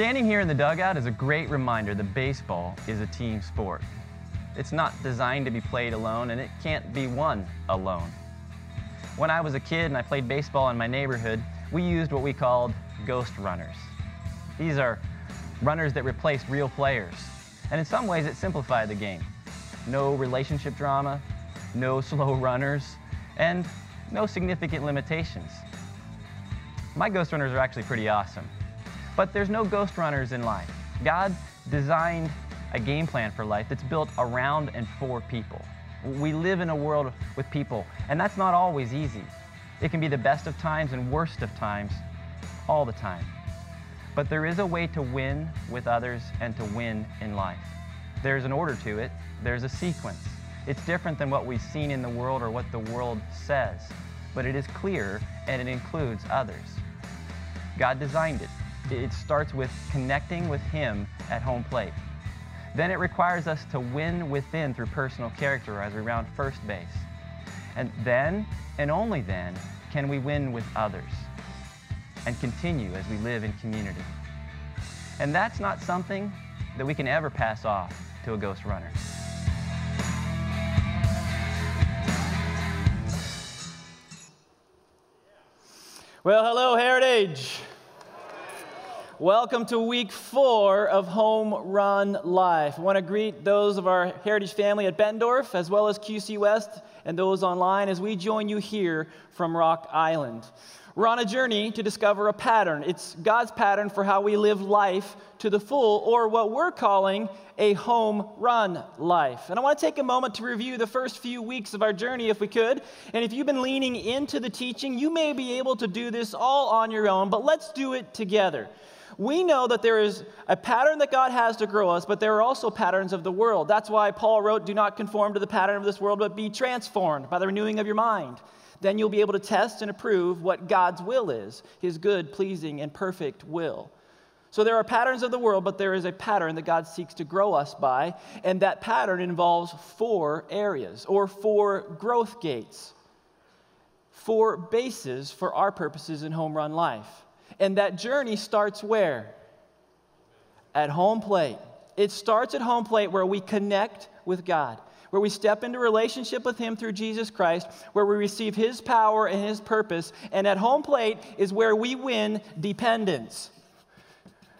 Standing here in the dugout is a great reminder that baseball is a team sport. It's not designed to be played alone, and it can't be won alone. When I was a kid and I played baseball in my neighborhood, we used what we called ghost runners. These are runners that replaced real players, and in some ways it simplified the game. No relationship drama, no slow runners, and no significant limitations. My ghost runners are actually pretty awesome. But there's no ghost runners in life. God designed a game plan for life that's built around and for people. We live in a world with people, and that's not always easy. It can be the best of times and worst of times all the time. But there is a way to win with others and to win in life. There's an order to it, there's a sequence. It's different than what we've seen in the world or what the world says, but it is clear and it includes others. God designed it. It starts with connecting with Him at home plate. Then it requires us to win within through personal character as we round first base. And then, and only then, can we win with others and continue as we live in community. And that's not something that we can ever pass off to a ghost runner. Well, hello, Heritage. Welcome to week four of Home Run Life. I want to greet those of our Heritage family at Bettendorf, as well as QC West, and those online as we join you here from Rock Island. We're on a journey to discover a pattern. It's God's pattern for how we live life to the full, or what we're calling a home run life. And I want to take a moment to review the first few weeks of our journey, if we could. And if you've been leaning into the teaching, you may be able to do this all on your own, but let's do it together. We know that there is a pattern that God has to grow us, but there are also patterns of the world. That's why Paul wrote, Do not conform to the pattern of this world, but be transformed by the renewing of your mind. Then you'll be able to test and approve what God's will is his good, pleasing, and perfect will. So there are patterns of the world, but there is a pattern that God seeks to grow us by, and that pattern involves four areas or four growth gates, four bases for our purposes in home run life. And that journey starts where? At home plate. It starts at home plate where we connect with God where we step into relationship with Him through Jesus Christ, where we receive His power and His purpose. And at home plate is where we win dependence.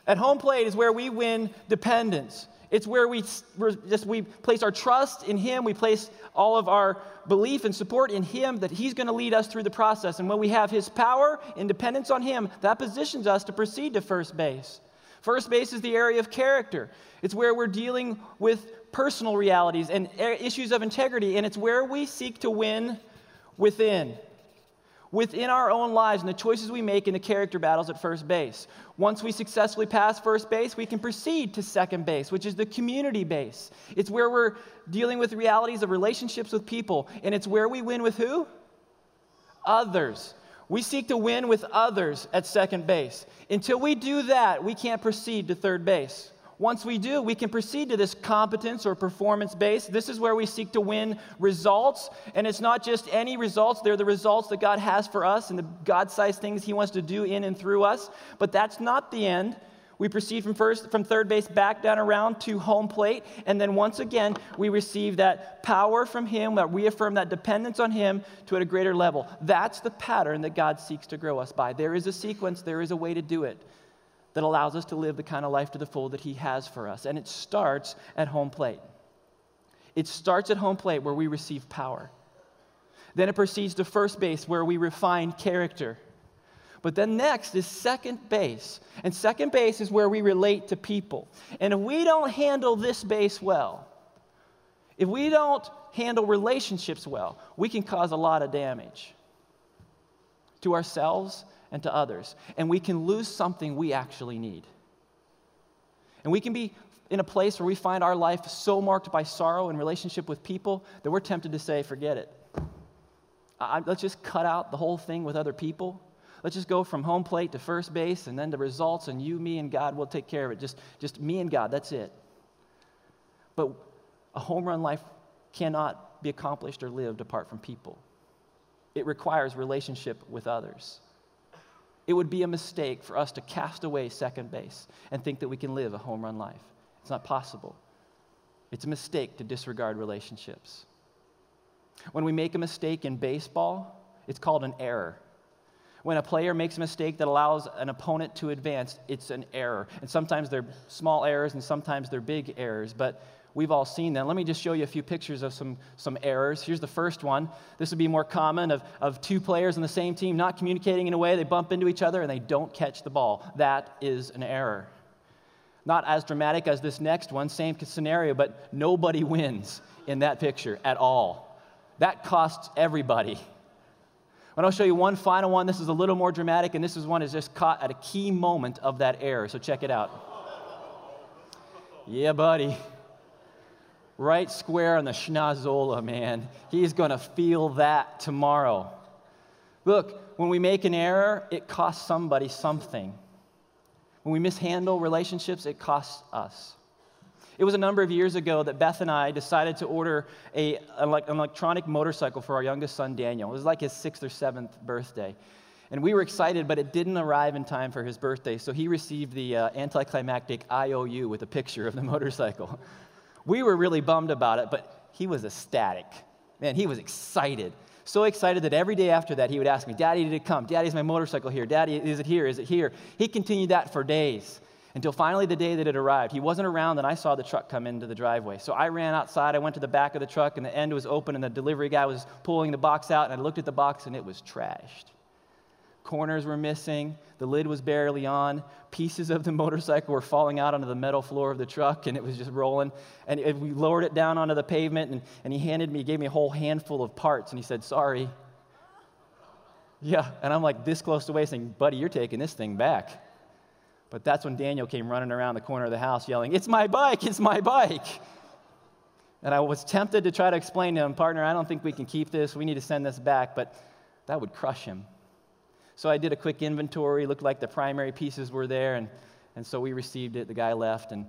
At home plate is where we win dependence. It's where we just we place our trust in Him. We place all of our belief and support in Him that He's going to lead us through the process. And when we have His power and dependence on Him, that positions us to proceed to first base. First base is the area of character. It's where we're dealing with personal realities and eh, issues of integrity, and it's where we seek to win within. Within our own lives and the choices we make in the character battles at first base. Once we successfully pass first base, we can proceed to second base, which is the community base. It's where we're dealing with realities of relationships with people, and it's where we win with who? Others. We seek to win with others at second base. Until we do that, we can't proceed to third base. Once we do, we can proceed to this competence or performance base. This is where we seek to win results. And it's not just any results, they're the results that God has for us and the God sized things He wants to do in and through us. But that's not the end. We proceed from first from third base back down around to home plate, and then once again we receive that power from Him, that we affirm that dependence on Him to at a greater level. That's the pattern that God seeks to grow us by. There is a sequence, there is a way to do it that allows us to live the kind of life to the full that He has for us. And it starts at home plate. It starts at home plate where we receive power. Then it proceeds to first base where we refine character. But then next is second base. And second base is where we relate to people. And if we don't handle this base well, if we don't handle relationships well, we can cause a lot of damage to ourselves and to others. And we can lose something we actually need. And we can be in a place where we find our life so marked by sorrow and relationship with people that we're tempted to say, forget it. I, let's just cut out the whole thing with other people. Let's just go from home plate to first base and then the results, and you, me, and God will take care of it. Just, just me and God, that's it. But a home run life cannot be accomplished or lived apart from people. It requires relationship with others. It would be a mistake for us to cast away second base and think that we can live a home run life. It's not possible. It's a mistake to disregard relationships. When we make a mistake in baseball, it's called an error. When a player makes a mistake that allows an opponent to advance, it's an error. And sometimes they're small errors and sometimes they're big errors, but we've all seen them. Let me just show you a few pictures of some, some errors. Here's the first one. This would be more common of, of two players on the same team not communicating in a way, they bump into each other and they don't catch the ball. That is an error. Not as dramatic as this next one, same scenario, but nobody wins in that picture at all. That costs everybody. But I'll show you one final one. This is a little more dramatic, and this is one is just caught at a key moment of that error. So check it out. Yeah, buddy. Right square on the schnozola, man. He's going to feel that tomorrow. Look, when we make an error, it costs somebody something. When we mishandle relationships, it costs us. It was a number of years ago that Beth and I decided to order a, an electronic motorcycle for our youngest son, Daniel. It was like his sixth or seventh birthday. And we were excited, but it didn't arrive in time for his birthday, so he received the uh, anticlimactic IOU with a picture of the motorcycle. We were really bummed about it, but he was ecstatic. Man, he was excited. So excited that every day after that, he would ask me, Daddy, did it come? Daddy, is my motorcycle here? Daddy, is it here? Is it here? He continued that for days until finally the day that it arrived. He wasn't around, and I saw the truck come into the driveway. So I ran outside. I went to the back of the truck, and the end was open, and the delivery guy was pulling the box out, and I looked at the box, and it was trashed. Corners were missing, the lid was barely on, pieces of the motorcycle were falling out onto the metal floor of the truck, and it was just rolling. And we lowered it down onto the pavement, and, and he handed me, he gave me a whole handful of parts, and he said, Sorry. Yeah, and I'm like this close to saying, Buddy, you're taking this thing back. But that's when Daniel came running around the corner of the house yelling, It's my bike, it's my bike. And I was tempted to try to explain to him, Partner, I don't think we can keep this. We need to send this back. But that would crush him. So I did a quick inventory, looked like the primary pieces were there. And, and so we received it. The guy left. And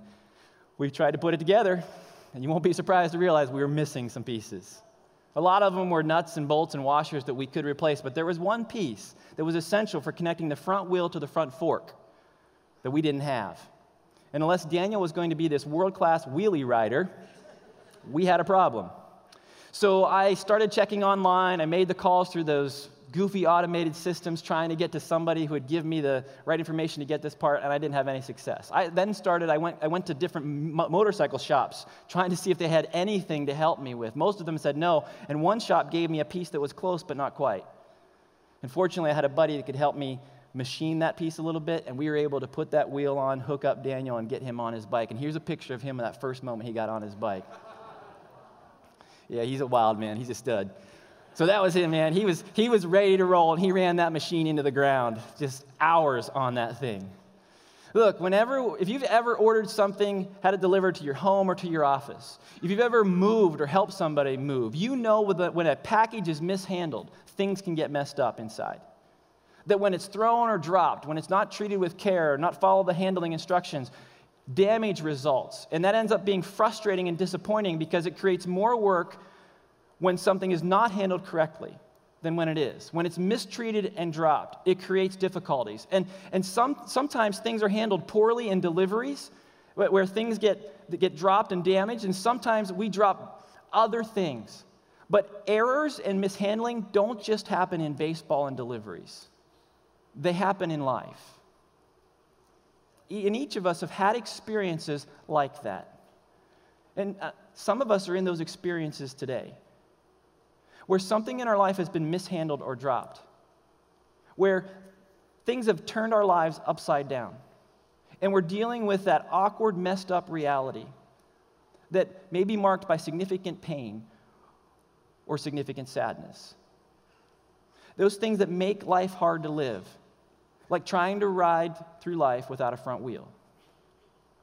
we tried to put it together. And you won't be surprised to realize we were missing some pieces. A lot of them were nuts and bolts and washers that we could replace, but there was one piece that was essential for connecting the front wheel to the front fork that we didn't have. And unless Daniel was going to be this world class wheelie rider, we had a problem. So I started checking online. I made the calls through those goofy automated systems trying to get to somebody who would give me the right information to get this part, and I didn't have any success. I then started, I went, I went to different motorcycle shops trying to see if they had anything to help me with. Most of them said no, and one shop gave me a piece that was close but not quite. Unfortunately, I had a buddy that could help me machine that piece a little bit, and we were able to put that wheel on, hook up Daniel, and get him on his bike. And here's a picture of him in that first moment he got on his bike. Yeah, he's a wild man. He's a stud. So that was him, man. He was, he was ready to roll, and he ran that machine into the ground. Just hours on that thing. Look, whenever, if you've ever ordered something, had it delivered to your home or to your office, if you've ever moved or helped somebody move, you know that when a package is mishandled, things can get messed up inside. That when it's thrown or dropped, when it's not treated with care, or not follow the handling instructions, damage results. And that ends up being frustrating and disappointing because it creates more work when something is not handled correctly than when it is. When it's mistreated and dropped, it creates difficulties. And, and some, sometimes things are handled poorly in deliveries where things get, get dropped and damaged, and sometimes we drop other things. But errors and mishandling don't just happen in baseball and deliveries they happen in life. And each of us have had experiences like that. And uh, some of us are in those experiences today where something in our life has been mishandled or dropped, where things have turned our lives upside down. And we're dealing with that awkward, messed up reality that may be marked by significant pain or significant sadness. Those things that make life hard to live like trying to ride through life without a front wheel.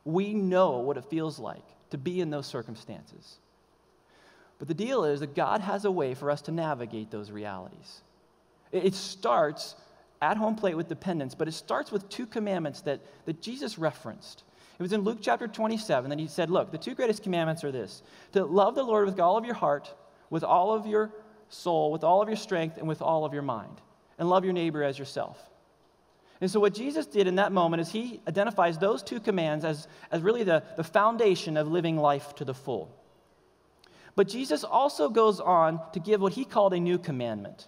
We know what it feels like to be in those circumstances. But the deal is that God has a way for us to navigate those realities. It starts at home plate with dependence, but it starts with two commandments that, that Jesus referenced. It was in Luke chapter 27 that he said, Look, the two greatest commandments are this to love the Lord with all of your heart, with all of your soul, with all of your strength, and with all of your mind, and love your neighbor as yourself. And so, what Jesus did in that moment is he identifies those two commands as, as really the, the foundation of living life to the full. But Jesus also goes on to give what he called a new commandment.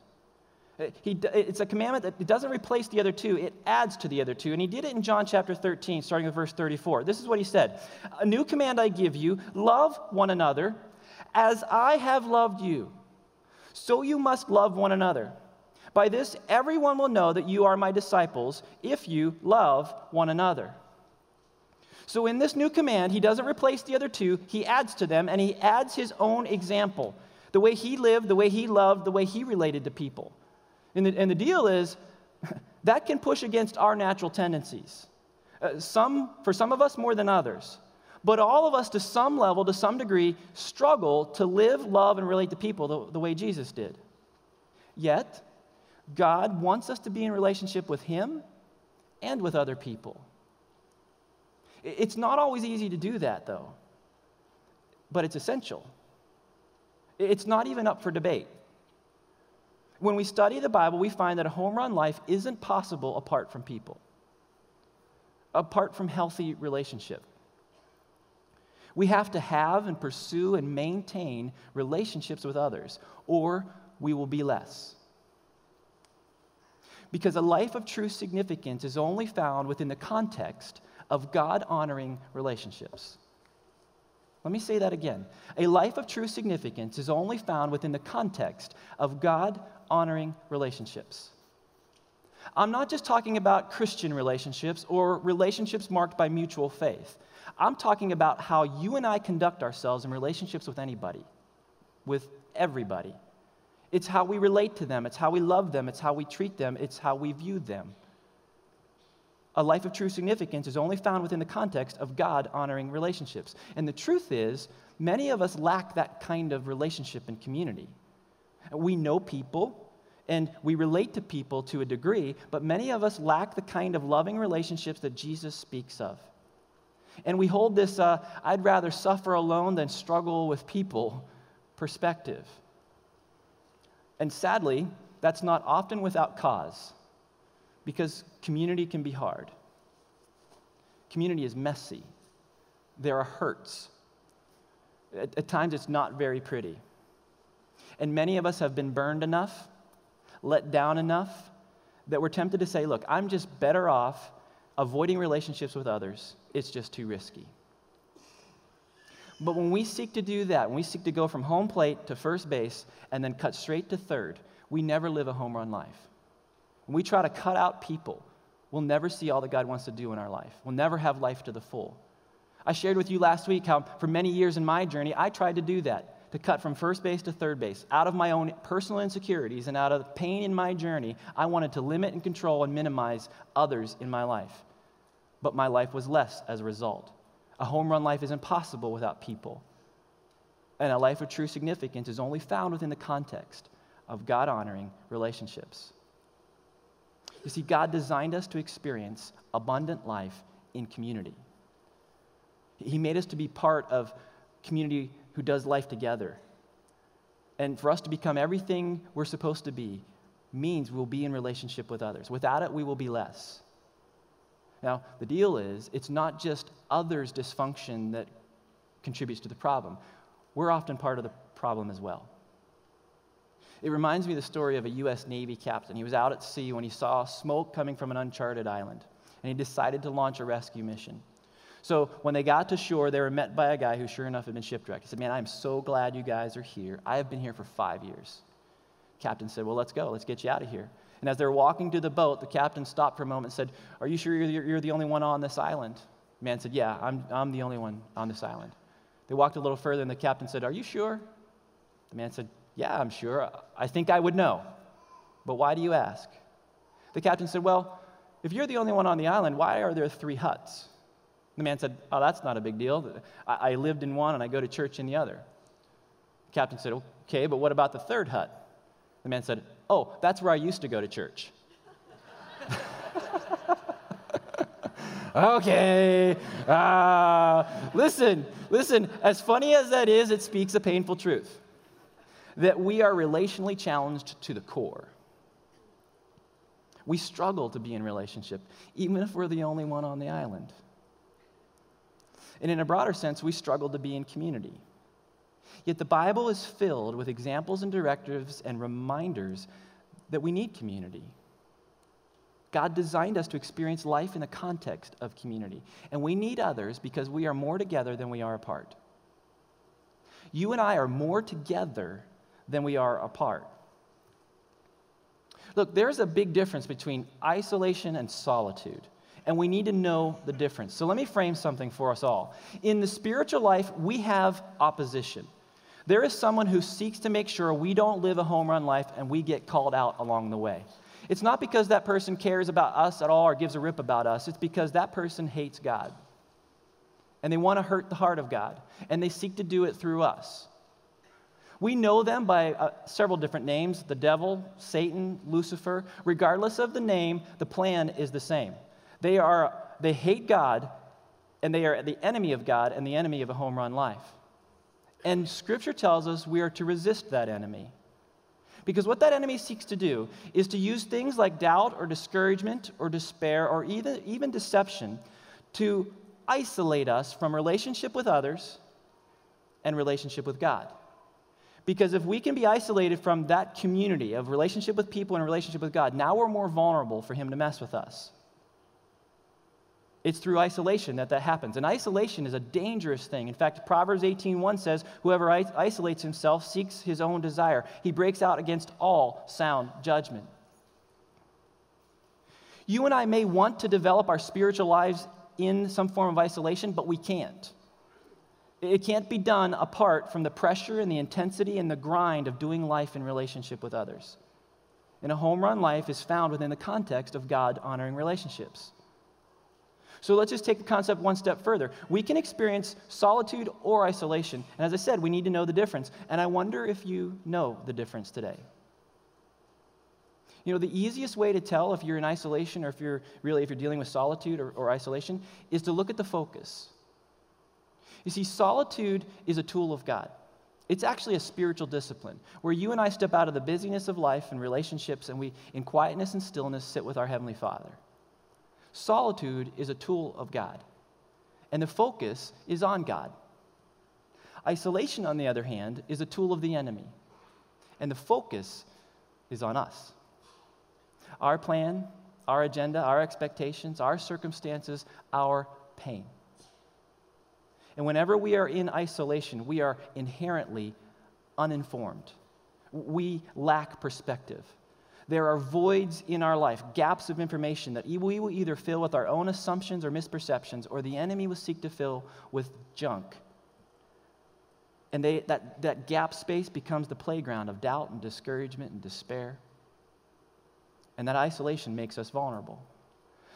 Uh, he, it's a commandment that doesn't replace the other two, it adds to the other two. And he did it in John chapter 13, starting with verse 34. This is what he said A new command I give you love one another as I have loved you. So you must love one another. By this, everyone will know that you are my disciples if you love one another. So, in this new command, he doesn't replace the other two, he adds to them, and he adds his own example the way he lived, the way he loved, the way he related to people. And the, and the deal is, that can push against our natural tendencies. Uh, some, for some of us, more than others. But all of us, to some level, to some degree, struggle to live, love, and relate to people the, the way Jesus did. Yet, God wants us to be in relationship with Him and with other people. It's not always easy to do that, though, but it's essential. It's not even up for debate. When we study the Bible, we find that a home run life isn't possible apart from people, apart from healthy relationship. We have to have and pursue and maintain relationships with others, or we will be less. Because a life of true significance is only found within the context of God honoring relationships. Let me say that again. A life of true significance is only found within the context of God honoring relationships. I'm not just talking about Christian relationships or relationships marked by mutual faith. I'm talking about how you and I conduct ourselves in relationships with anybody, with everybody. It's how we relate to them, it's how we love them, it's how we treat them, it's how we view them. A life of true significance is only found within the context of God honoring relationships. And the truth is, many of us lack that kind of relationship and community. We know people and we relate to people to a degree, but many of us lack the kind of loving relationships that Jesus speaks of. And we hold this uh, I'd rather suffer alone than struggle with people perspective. And sadly, that's not often without cause, because community can be hard. Community is messy. There are hurts. At, at, times, it's not very pretty. And many of us have been burned enough, let down enough, that we're tempted to say, look, I'm just better off avoiding relationships with others. It's just too risky. But when we seek to do that, when we seek to go from home plate to first base and then cut straight to third, we never live a home run life. When we try to cut out people, we'll never see all that God wants to do in our life. We'll never have life to the full. I shared with you last week how, for many years in my journey, I tried to do that, to cut from first base to third base. Out of my own personal insecurities and out of pain in my journey, I wanted to limit and control and minimize others in my life. But my life was less as a result. A home run life is impossible without people. And a life of true significance is only found within the context of God honoring relationships. You see, God designed us to experience abundant life in community. He made us to be part of community who does life together. And for us to become everything we're supposed to be means we'll be in relationship with others. Without it, we will be less. Now, the deal is, it's not just others' dysfunction that contributes to the problem. We're often part of the problem as well. It reminds me of the story of a U.S. Navy captain. He was out at sea when he saw smoke coming from an uncharted island, and he decided to launch a rescue mission. So when they got to shore, they were met by a guy who, sure enough, had been shipwrecked. He said, Man, I'm so glad you guys are here. I have been here for five years. Captain said, Well, let's go. Let's get you out of here. And as they were walking to the boat, the captain stopped for a moment and said, Are you sure you're, you're the only one on this island? The man said, Yeah, I'm, I'm the only one on this island. They walked a little further, and the captain said, Are you sure? The man said, Yeah, I'm sure. I think I would know. But why do you ask? The captain said, Well, if you're the only one on the island, why are there three huts? The man said, Oh, that's not a big deal. I, I lived in one and I go to church in the other. The captain said, Okay, but what about the third hut? The man said, Oh, that's where I used to go to church. okay. Uh, listen, listen, as funny as that is, it speaks a painful truth that we are relationally challenged to the core. We struggle to be in relationship, even if we're the only one on the island. And in a broader sense, we struggle to be in community. Yet the Bible is filled with examples and directives and reminders that we need community. God designed us to experience life in the context of community. And we need others because we are more together than we are apart. You and I are more together than we are apart. Look, there's a big difference between isolation and solitude, and we need to know the difference. So let me frame something for us all. In the spiritual life, we have opposition. There is someone who seeks to make sure we don't live a home run life and we get called out along the way. It's not because that person cares about us at all or gives a rip about us, it's because that person hates God. And they want to hurt the heart of God, and they seek to do it through us. We know them by uh, several different names the devil, Satan, Lucifer. Regardless of the name, the plan is the same. They, are, they hate God, and they are the enemy of God and the enemy of a home run life. And Scripture tells us we are to resist that enemy. Because what that enemy seeks to do is to use things like doubt or discouragement or despair or even, even deception to isolate us from relationship with others and relationship with God. Because if we can be isolated from that community of relationship with people and relationship with God, now we're more vulnerable for Him to mess with us. It's through isolation that that happens. And isolation is a dangerous thing. In fact, Proverbs 18:1 says, "Whoever isolates himself seeks his own desire. He breaks out against all sound judgment." You and I may want to develop our spiritual lives in some form of isolation, but we can't. It can't be done apart from the pressure and the intensity and the grind of doing life in relationship with others. And a home run life is found within the context of God honoring relationships. So let's just take the concept one step further. We can experience solitude or isolation. And as I said, we need to know the difference. And I wonder if you know the difference today. You know, the easiest way to tell if you're in isolation or if you're really if you're dealing with solitude or, or isolation is to look at the focus. You see, solitude is a tool of God. It's actually a spiritual discipline where you and I step out of the busyness of life and relationships and we, in quietness and stillness, sit with our Heavenly Father. Solitude is a tool of God, and the focus is on God. Isolation, on the other hand, is a tool of the enemy, and the focus is on us. Our plan, our agenda, our expectations, our circumstances, our pain. And whenever we are in isolation, we are inherently uninformed. We lack perspective. There are voids in our life, gaps of information that we will either fill with our own assumptions or misperceptions, or the enemy will seek to fill with junk. And they, that, that gap space becomes the playground of doubt and discouragement and despair. And that isolation makes us vulnerable.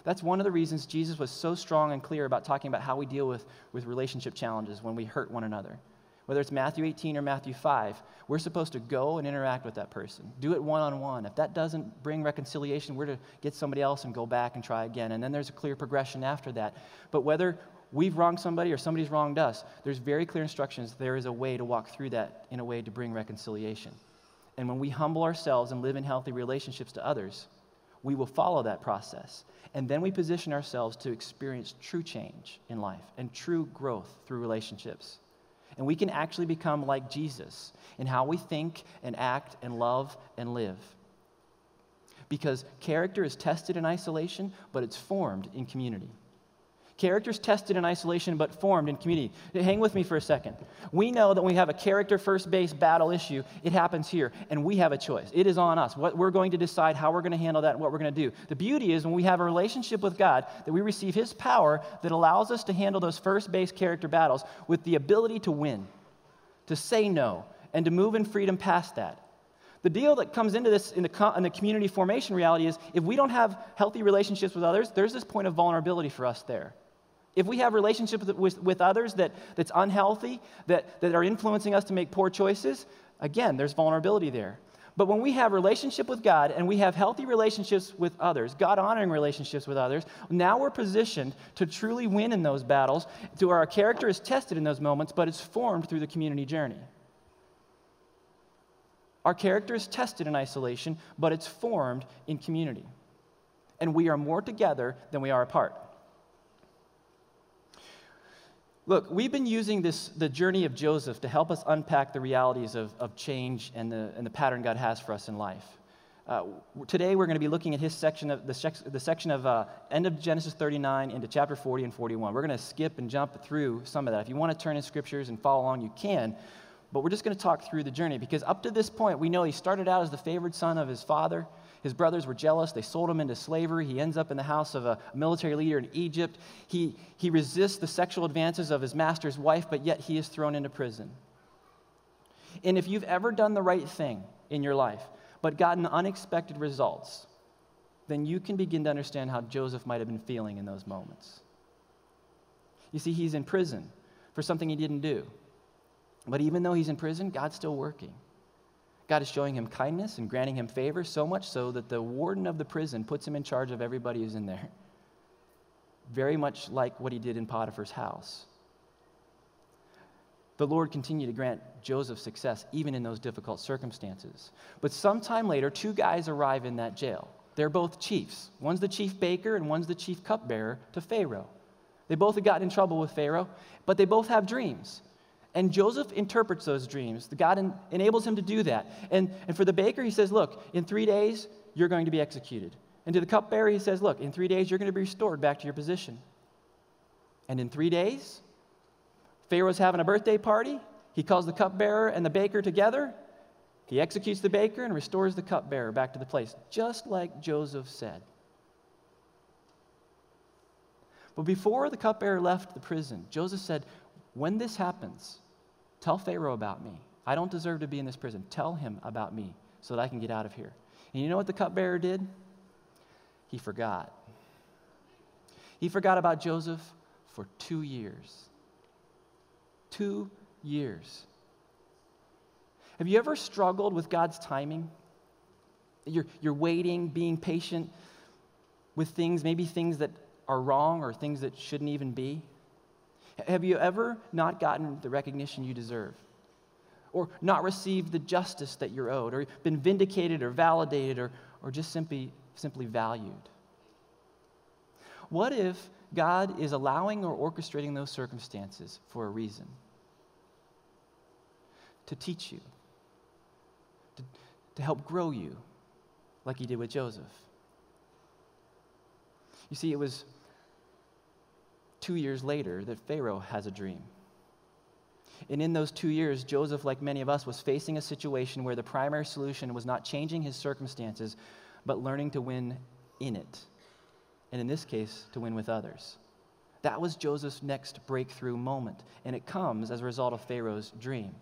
That's one of the reasons Jesus was so strong and clear about talking about how we deal with, with relationship challenges when we hurt one another. Whether it's Matthew 18 or Matthew 5, we're supposed to go and interact with that person. Do it one on one. If that doesn't bring reconciliation, we're to get somebody else and go back and try again. And then there's a clear progression after that. But whether we've wronged somebody or somebody's wronged us, there's very clear instructions. There is a way to walk through that in a way to bring reconciliation. And when we humble ourselves and live in healthy relationships to others, we will follow that process. And then we position ourselves to experience true change in life and true growth through relationships. And we can actually become like Jesus in how we think and act and love and live. Because character is tested in isolation, but it's formed in community. Characters tested in isolation but formed in community. Hang with me for a second. We know that when we have a character first base battle issue, it happens here, and we have a choice. It is on us. What we're going to decide how we're going to handle that and what we're going to do. The beauty is when we have a relationship with God, that we receive His power that allows us to handle those first base character battles with the ability to win, to say no, and to move in freedom past that. The deal that comes into this in the, in the community formation reality is if we don't have healthy relationships with others, there's this point of vulnerability for us there. If we have relationships with, with, others that, that's unhealthy, that, that are influencing us to make poor choices, again, there's vulnerability there. But when we have relationship with God and we have healthy relationships with others, God honoring relationships with others, now we're positioned to truly win in those battles, where our character is tested in those moments, but it's formed through the community journey. Our character is tested in isolation, but it's formed in community. and we are more together than we are apart. Look, we've been using this, the journey of Joseph to help us unpack the realities of, of change and the, and the pattern God has for us in life. Uh, today, we're going to be looking at his section of the, the section of uh, end of Genesis 39 into chapter 40 and 41. We're going to skip and jump through some of that. If you want to turn in scriptures and follow along, you can. But we're just going to talk through the journey because up to this point, we know he started out as the favored son of his father. His brothers were jealous. They sold him into slavery. He ends up in the house of a military leader in Egypt. He, he resists the sexual advances of his master's wife, but yet he is thrown into prison. And if you've ever done the right thing in your life, but gotten unexpected results, then you can begin to understand how Joseph might have been feeling in those moments. You see, he's in prison for something he didn't do. But even though he's in prison, God's still working. God is showing him kindness and granting him favor, so much so that the warden of the prison puts him in charge of everybody who's in there. Very much like what he did in Potiphar's house. The Lord continued to grant Joseph success even in those difficult circumstances. But sometime later, two guys arrive in that jail. They're both chiefs. One's the chief baker and one's the chief cupbearer to Pharaoh. They both have gotten in trouble with Pharaoh, but they both have dreams. And Joseph interprets those dreams. God en- enables him to do that. And, and for the baker, he says, Look, in three days, you're going to be executed. And to the cupbearer, he says, Look, in three days, you're going to be restored back to your position. And in three days, Pharaoh's having a birthday party. He calls the cupbearer and the baker together. He executes the baker and restores the cupbearer back to the place, just like Joseph said. But before the cupbearer left the prison, Joseph said, When this happens, Tell Pharaoh about me. I don't deserve to be in this prison. Tell him about me so that I can get out of here. And you know what the cupbearer did? He forgot. He forgot about Joseph for two years. Two years. Have you ever struggled with God's timing? You're, you're waiting, being patient with things, maybe things that are wrong or things that shouldn't even be? Have you ever not gotten the recognition you deserve? Or not received the justice that you're owed? Or been vindicated or validated or, or just simply, simply valued? What if God is allowing or orchestrating those circumstances for a reason? To teach you, to, to help grow you, like He did with Joseph. You see, it was two years later that Pharaoh has a dream. And in those two years, Joseph, like many of us, was facing a situation where the primary solution was not changing his circumstances, but learning to win in it. And in this case, to win with others. That was Joseph's next breakthrough moment. And it comes as a result of Pharaoh's dream.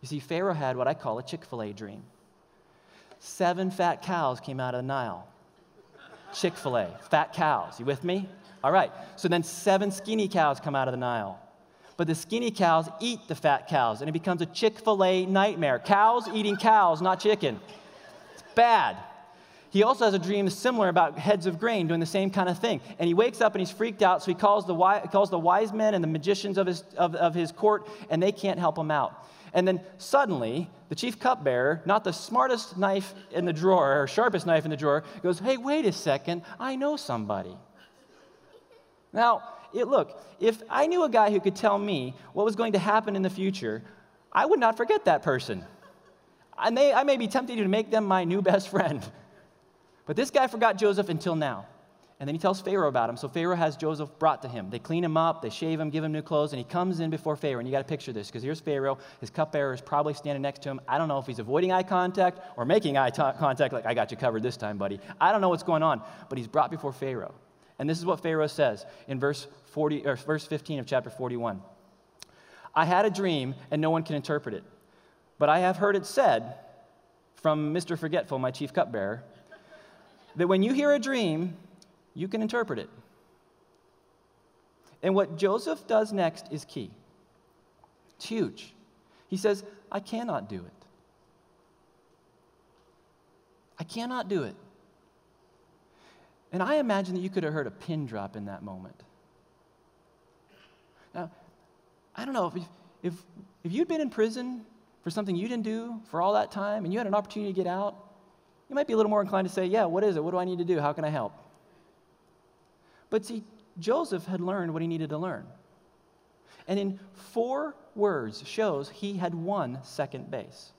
You see, Pharaoh had what I call a Chick fil A dream. Seven fat cows came out of the Nile. Chick fil A, fat cows. You with me? All right, so then seven skinny cows come out of the Nile. But the skinny cows eat the fat cows, and it becomes a Chick fil A nightmare. Cows eating cows, not chicken. It's bad. He also has a dream similar about heads of grain doing the same kind of thing. And he wakes up and he's freaked out, so he calls the, calls the wise men and the magicians of his, of, of his court, and they can't help him out. And then suddenly, the chief cupbearer, not the smartest knife in the drawer or sharpest knife in the drawer, goes, Hey, wait a second, I know somebody. Now, it, look, if I knew a guy who could tell me what was going to happen in the future, I would not forget that person. I may, I may be tempted to make them my new best friend. But this guy forgot Joseph until now. And then he tells Pharaoh about him. So Pharaoh has Joseph brought to him. They clean him up, they shave him, give him new clothes, and he comes in before Pharaoh. And you got to picture this because here's Pharaoh. His cupbearer is probably standing next to him. I don't know if he's avoiding eye contact or making eye t- contact, like, I got you covered this time, buddy. I don't know what's going on. But he's brought before Pharaoh. And this is what Pharaoh says in verse, 40, or verse 15 of chapter 41. I had a dream, and no one can interpret it. But I have heard it said from Mr. Forgetful, my chief cupbearer, that when you hear a dream, you can interpret it. And what Joseph does next is key. It's huge. He says, I cannot do it. I cannot do it. And I imagine that you could have heard a pin drop in that moment. Now, I don't know if, if, if you'd been in prison for something you didn't do for all that time and you had an opportunity to get out, you might be a little more inclined to say, Yeah, what is it? What do I need to do? How can I help? But see, Joseph had learned what he needed to learn. And in four words shows he had won second base.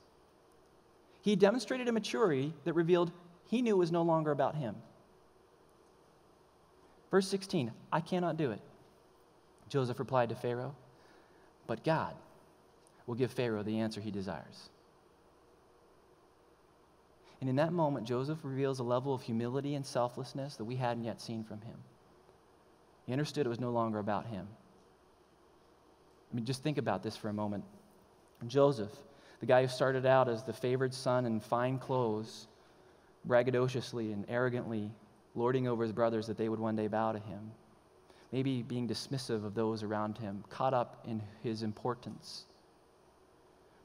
He demonstrated a maturity that revealed he knew it was no longer about him. Verse 16, I cannot do it. Joseph replied to Pharaoh, but God will give Pharaoh the answer he desires. And in that moment, Joseph reveals a level of humility and selflessness that we hadn't yet seen from him. He understood it was no longer about him. I mean, just think about this for a moment. Joseph, the guy who started out as the favored son in fine clothes, braggadociously and arrogantly lording over his brothers that they would one day bow to him, maybe being dismissive of those around him, caught up in his importance.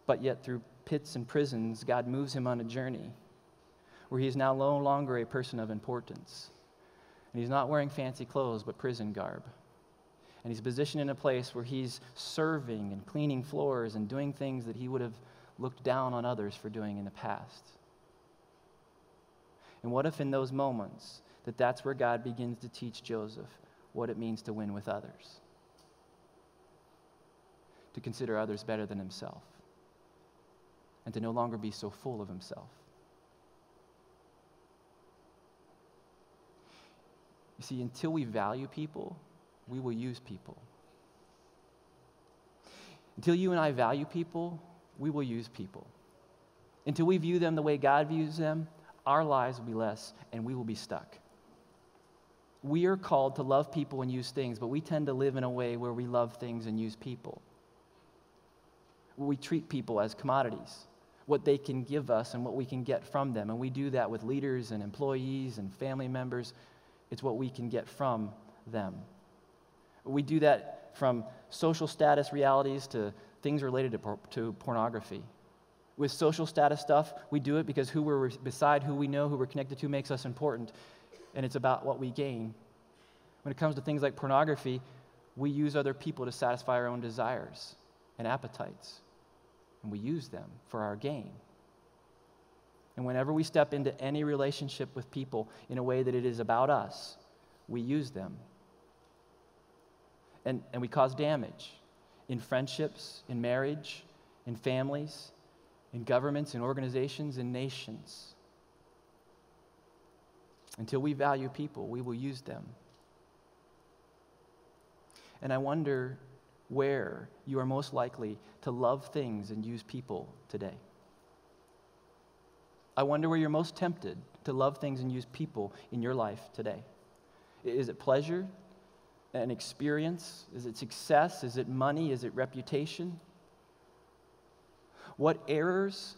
But yet, through pits and prisons, God moves him on a journey where he is now no longer a person of importance. And he's not wearing fancy clothes, but prison garb. And he's positioned in a place where he's serving and cleaning floors and doing things that he would have looked down on others for doing in the past. And what if in those moments that that's where God begins to teach Joseph what it means to win with others? To consider others better than himself and to no longer be so full of himself. You see, until we value people, we will use people. Until you and I value people, we will use people. Until we view them the way God views them, our lives will be less and we will be stuck. We are called to love people and use things, but we tend to live in a way where we love things and use people. We treat people as commodities, what they can give us and what we can get from them. And we do that with leaders and employees and family members. It's what we can get from them. We do that from social status realities to things related to, por- to pornography. With social status stuff, we do it because who we're beside, who we know, who we're connected to makes us important, and it's about what we gain. When it comes to things like pornography, we use other people to satisfy our own desires and appetites, and we use them for our gain. And whenever we step into any relationship with people in a way that it is about us, we use them. And, and we cause damage in friendships, in marriage, in families, in governments, in organizations, in nations. Until we value people, we will use them. And I wonder where you are most likely to love things and use people today. I wonder where you're most tempted to love things and use people in your life today. Is it pleasure, an experience? Is it success? Is it money? Is it reputation? What errors,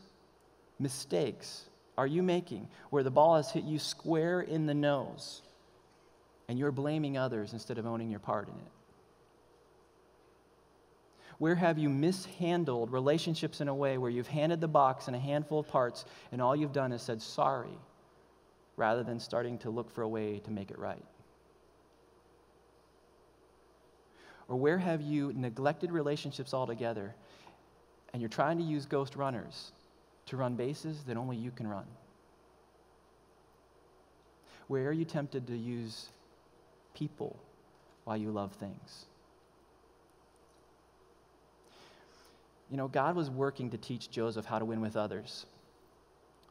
mistakes are you making where the ball has hit you square in the nose and you're blaming others instead of owning your part in it? Where have you mishandled relationships in a way where you've handed the box and a handful of parts and all you've done is said sorry rather than starting to look for a way to make it right? Or where have you neglected relationships altogether and you're trying to use ghost runners to run bases that only you can run? Where are you tempted to use people while you love things? You know, God was working to teach Joseph how to win with others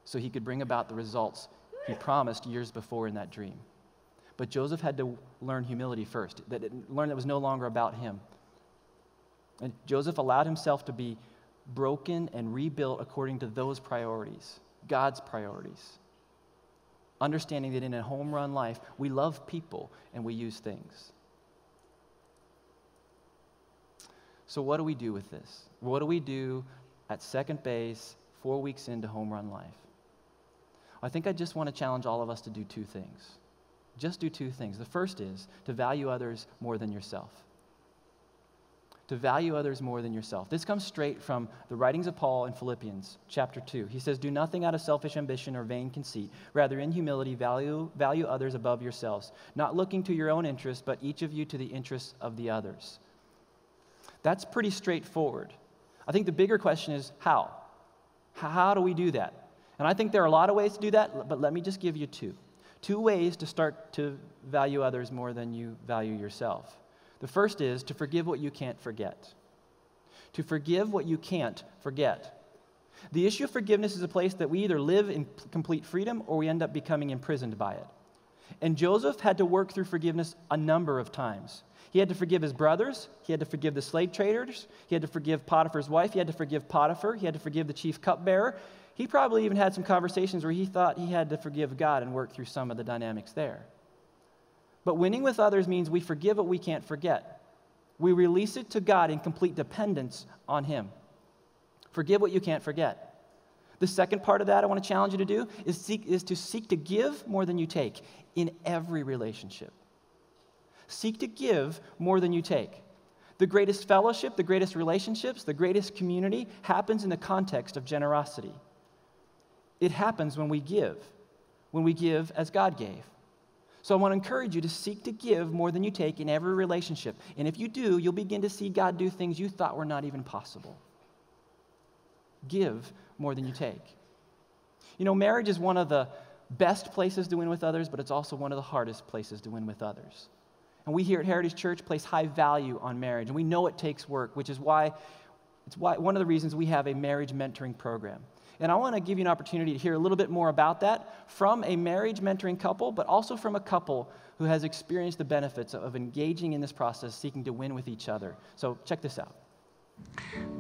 so he could bring about the results he promised years before in that dream. But Joseph had to learn humility first, that it, learn that it was no longer about him. And Joseph allowed himself to be broken and rebuilt according to those priorities, God's priorities. Understanding that in a home run life, we love people and we use things. So, what do we do with this? What do we do at second base, four weeks into home run life? I think I just want to challenge all of us to do two things. Just do two things. The first is to value others more than yourself. To value others more than yourself. This comes straight from the writings of Paul in Philippians chapter 2. He says, Do nothing out of selfish ambition or vain conceit. Rather, in humility, value, value others above yourselves, not looking to your own interests, but each of you to the interests of the others. That's pretty straightforward. I think the bigger question is how? How do we do that? And I think there are a lot of ways to do that, but let me just give you two. Two ways to start to value others more than you value yourself. The first is to forgive what you can't forget. To forgive what you can't forget. The issue of forgiveness is a place that we either live in complete freedom or we end up becoming imprisoned by it. And Joseph had to work through forgiveness a number of times. He had to forgive his brothers. He had to forgive the slave traders. He had to forgive Potiphar's wife. He had to forgive Potiphar. He had to forgive the chief cupbearer. He probably even had some conversations where he thought he had to forgive God and work through some of the dynamics there. But winning with others means we forgive what we can't forget. We release it to God in complete dependence on Him. Forgive what you can't forget. The second part of that I want to challenge you to do is, seek, is to seek to give more than you take in every relationship. Seek to give more than you take. The greatest fellowship, the greatest relationships, the greatest community happens in the context of generosity. It happens when we give, when we give as God gave. So I want to encourage you to seek to give more than you take in every relationship. And if you do, you'll begin to see God do things you thought were not even possible. Give more than you take. You know, marriage is one of the best places to win with others, but it's also one of the hardest places to win with others. And we here at Heritage Church place high value on marriage, and we know it takes work, which is why it's why, one of the reasons we have a marriage mentoring program. And I want to give you an opportunity to hear a little bit more about that from a marriage mentoring couple, but also from a couple who has experienced the benefits of engaging in this process, seeking to win with each other. So check this out.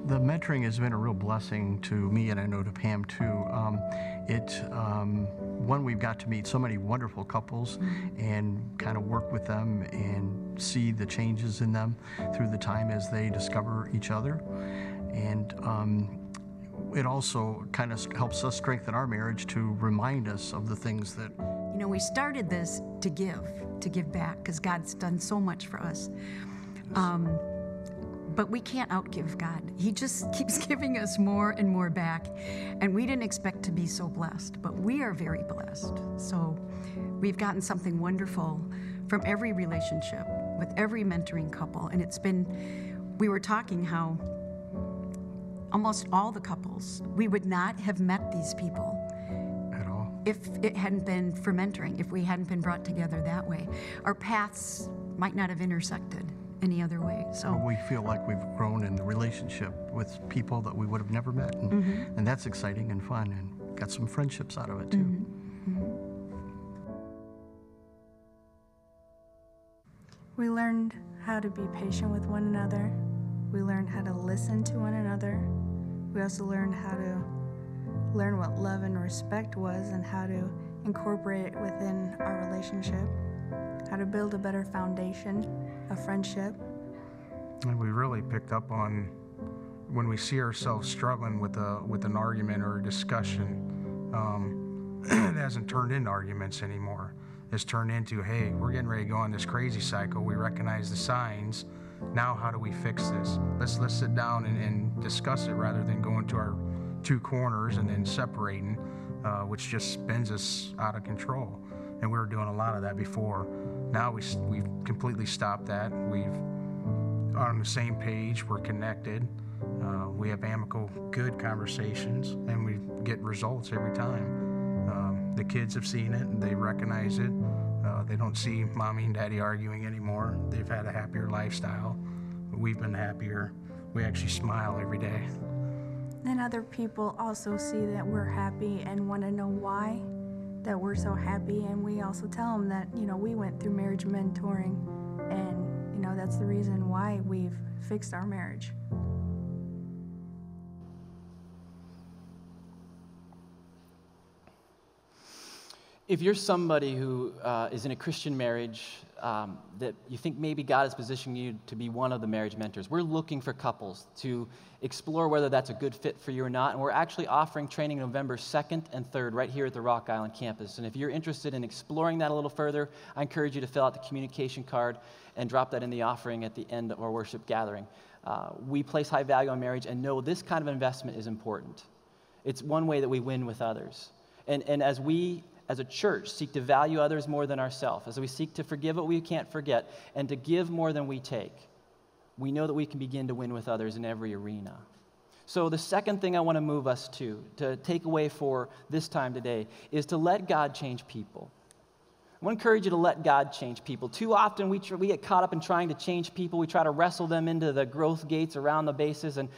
The mentoring has been a real blessing to me, and I know to Pam too. Um, it um, one we've got to meet so many wonderful couples and kind of work with them and see the changes in them through the time as they discover each other, and um, it also kind of helps us strengthen our marriage to remind us of the things that. You know, we started this to give, to give back, because God's done so much for us. Um, but we can't outgive God. He just keeps giving us more and more back. And we didn't expect to be so blessed, but we are very blessed. So we've gotten something wonderful from every relationship, with every mentoring couple. And it's been, we were talking how almost all the couples, we would not have met these people at all. if it hadn't been for mentoring, if we hadn't been brought together that way. Our paths might not have intersected any other way. So we feel like we've grown in the relationship with people that we would have never met. And, Mm-hmm. and that's exciting and fun and got some friendships out of it too. Mm-hmm. We learned how to be patient with one another. We learned how to listen to one another. We also learned how to learn what love and respect was and how to incorporate it within our relationship, how to build a better foundation of friendship. And we really picked up on when we see ourselves struggling with a with an argument or a discussion. Um, it hasn't turned into arguments anymore. It's turned into, hey, we're getting ready to go on this crazy cycle. We recognize the signs. Now, how do we fix this? Let's let's sit down and, and discuss it rather than going to our two corners and then separating, uh, which just spins us out of control. And we were doing a lot of that before. Now we we've completely stopped that. We've are on the same page. We're connected. Uh, we have amicable, good conversations, and we get results every time. Um, the kids have seen it and they recognize it. Uh, they don't see mommy and daddy arguing anymore. They've had a happier lifestyle. We've been happier. We actually smile every day. And other people also see that we're happy and want to know why that we're so happy. And we also tell them that, you know, we went through marriage mentoring and, you know, that's the reason why we've fixed our marriage. If you're somebody who uh, is in a Christian marriage um, that you think maybe God is positioning you to be one of the marriage mentors, we're looking for couples to explore whether that's a good fit for you or not. And we're actually offering training November 2nd and 3rd right here at the Rock Island campus. And if you're interested in exploring that a little further, I encourage you to fill out the communication card and drop that in the offering at the end of our worship gathering. Uh, we place high value on marriage and know this kind of investment is important. It's one way that we win with others. And, and as we, as a church, seek to value others more than ourselves, as we seek to forgive what we can't forget, and to give more than we take, we know that we can begin to win with others in every arena. So, the second thing I want to move us to, to take away for this time today, is to let God change people. I want to encourage you to let God change people. Too often we, tr- we get caught up in trying to change people. We try to wrestle them into the growth gates around the bases. And,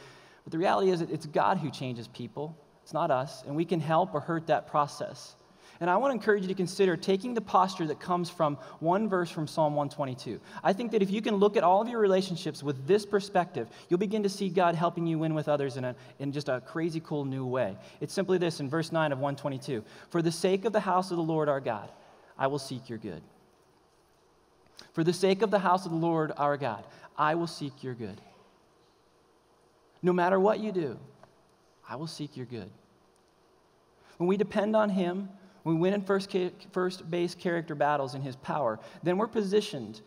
but the reality is, it's God who changes people, it's not us. And we can help or hurt that process. And I want to encourage you to consider taking the posture that comes from one verse from Psalm 122. I think that if you can look at all of your relationships with this perspective, you'll begin to see God helping you win with others in, a, in just a crazy cool new way. It's simply this in verse 9 of 122 For the sake of the house of the Lord our God, I will seek your good. For the sake of the house of the Lord our God, I will seek your good. No matter what you do, I will seek your good. When we depend on Him, we win in first, first base character battles in His power, then we're positioned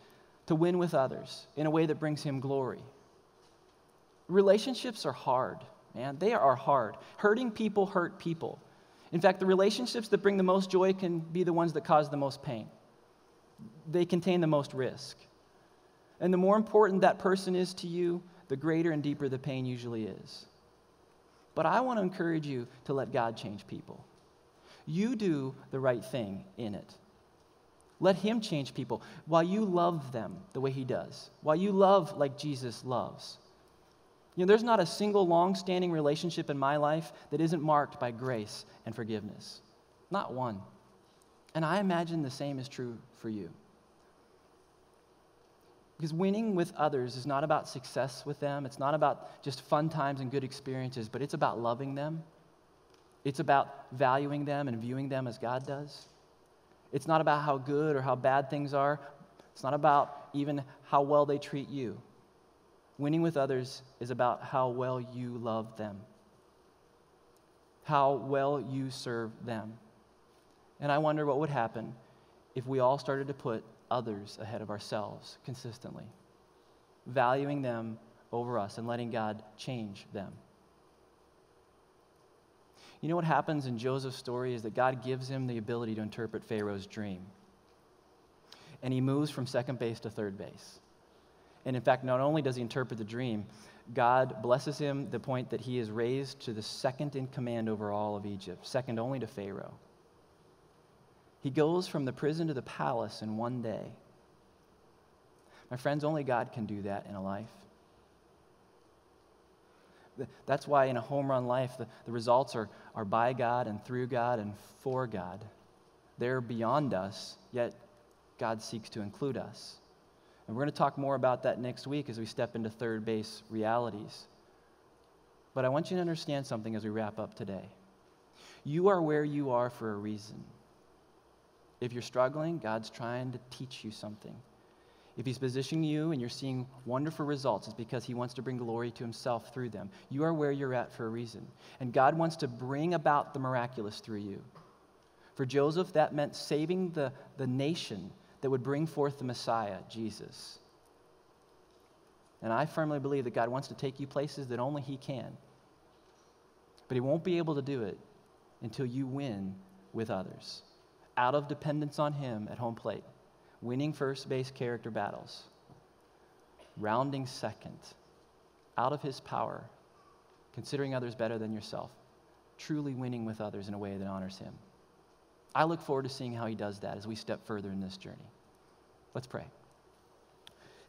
to win with others in a way that brings Him glory. Relationships are hard, man. They are hard. Hurting people hurt people. In fact, the relationships that bring the most joy can be the ones that cause the most pain. They contain the most risk. And the more important that person is to you, the greater and deeper the pain usually is. But I want to encourage you to let God change people. You do the right thing in it. Let Him change people while you love them the way He does, while you love like Jesus loves. You know, there's not a single long standing relationship in my life that isn't marked by grace and forgiveness. Not one. And I imagine the same is true for you. Because winning with others is not about success with them, it's not about just fun times and good experiences, but it's about loving them. It's about valuing them and viewing them as God does. It's not about how good or how bad things are. It's not about even how well they treat you. Winning with others is about how well you love them, how well you serve them. And I wonder what would happen if we all started to put others ahead of ourselves consistently, valuing them over us and letting God change them. You know what happens in Joseph's story is that God gives him the ability to interpret Pharaoh's dream. And he moves from second base to third base. And in fact, not only does he interpret the dream, God blesses him the point that he is raised to the second in command over all of Egypt, second only to Pharaoh. He goes from the prison to the palace in one day. My friends, only God can do that in a life. That's why in a home run life, the, the results are, are by God and through God and for God. They're beyond us, yet God seeks to include us. And we're going to talk more about that next week as we step into third base realities. But I want you to understand something as we wrap up today. You are where you are for a reason. If you're struggling, God's trying to teach you something. If He's positioning you and you're seeing wonderful results, it's because He wants to bring glory to Himself through them. You are where you're at for a reason. And God wants to bring about the miraculous through you. For Joseph, that meant saving the, the nation that would bring forth the Messiah, Jesus. And I firmly believe that God wants to take you places that only He can. But He won't be able to do it until you win with others, out of dependence on Him at home plate, winning first base character battles, rounding second, out of His power, considering others better than yourself, truly winning with others in a way that honors Him. I look forward to seeing how he does that as we step further in this journey. Let's pray.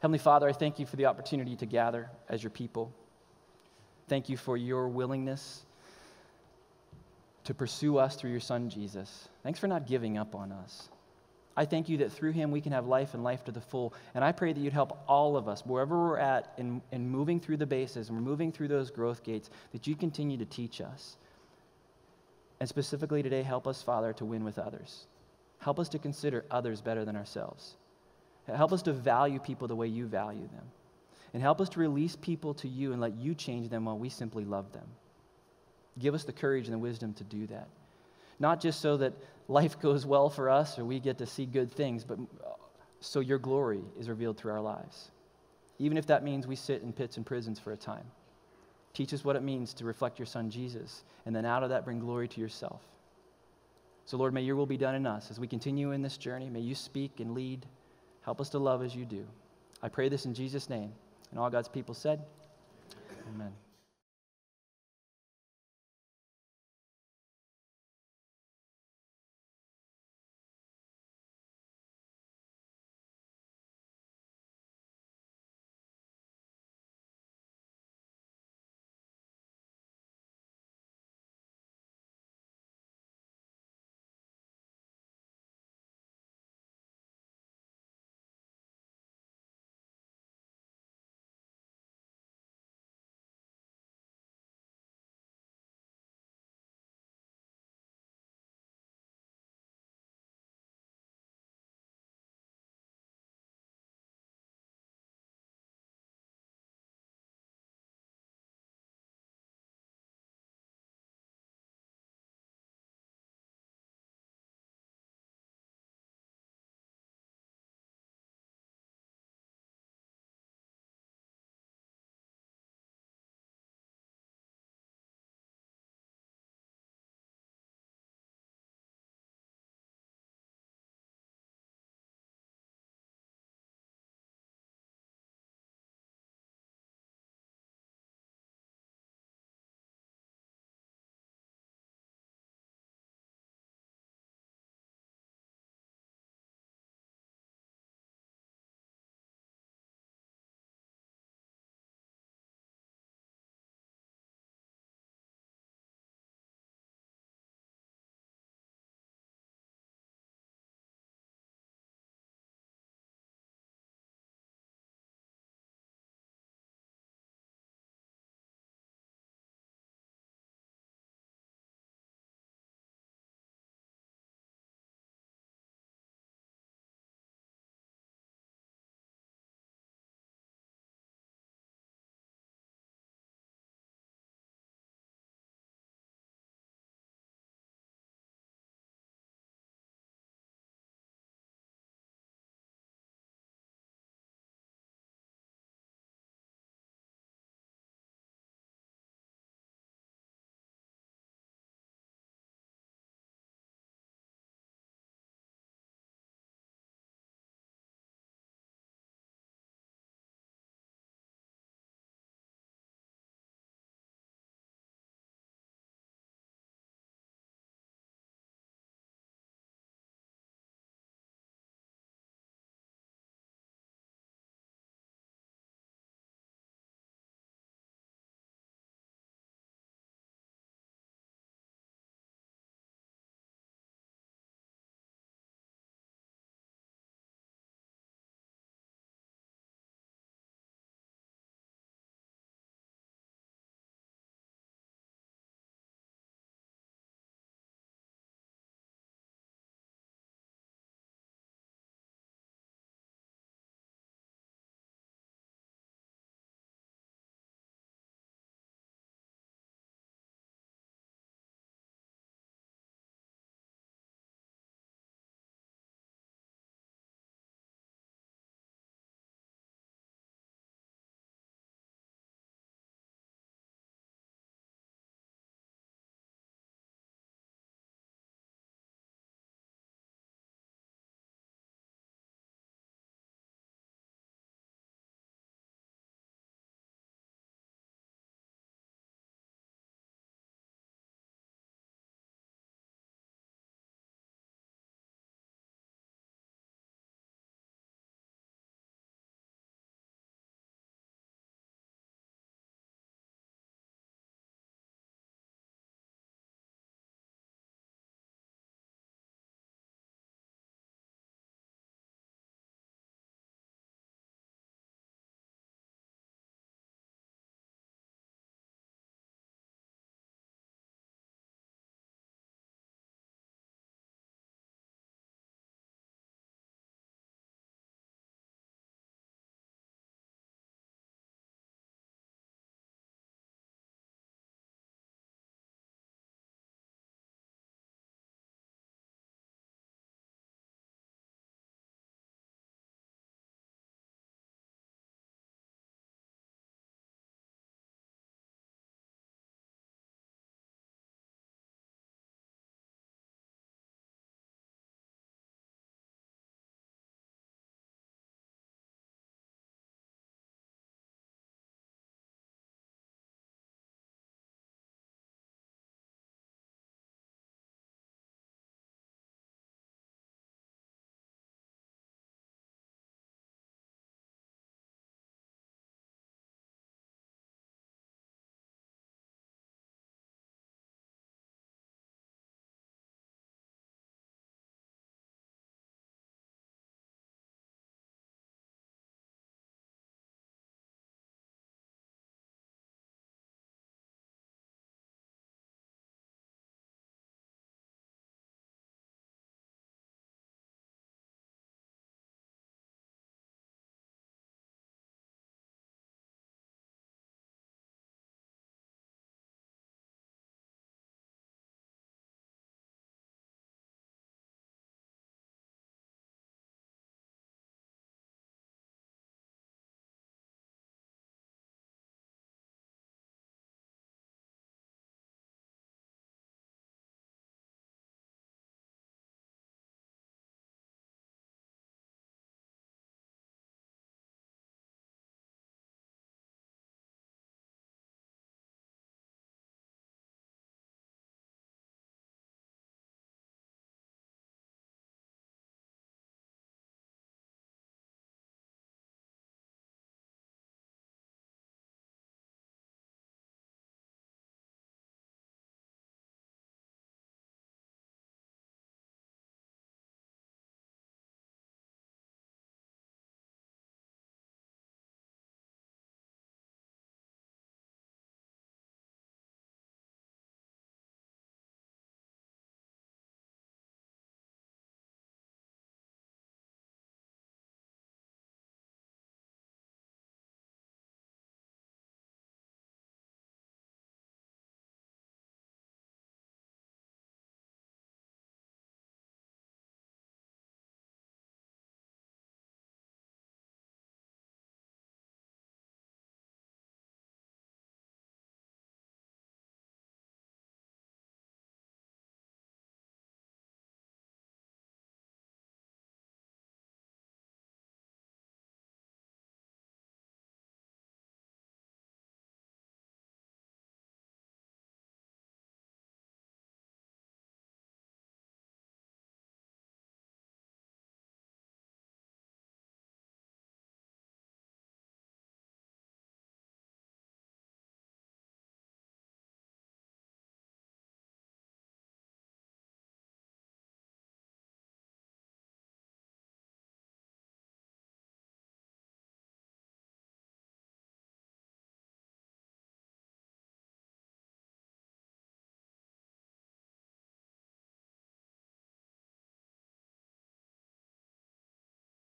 Heavenly Father, I thank you for the opportunity to gather as your people. Thank you for your willingness to pursue us through your Son, Jesus. Thanks for not giving up on us. I thank you that through him we can have life and life to the full. And I pray that you'd help all of us, wherever we're at, in, in moving through the bases and we're moving through those growth gates, that you continue to teach us. And specifically today, help us, Father, to win with others. Help us to consider others better than ourselves. Help us to value people the way you value them. And help us to release people to you and let you change them while we simply love them. Give us the courage and the wisdom to do that. Not just so that life goes well for us or we get to see good things, but uh, so your glory is revealed through our lives. Even if that means we sit in pits and prisons for a time. Teach us what it means to reflect your Son, Jesus, and then out of that bring glory to yourself. So, Lord, may your will be done in us as we continue in this journey. May you speak and lead. Help us to love as you do. I pray this in Jesus' name. And all God's people said, Amen.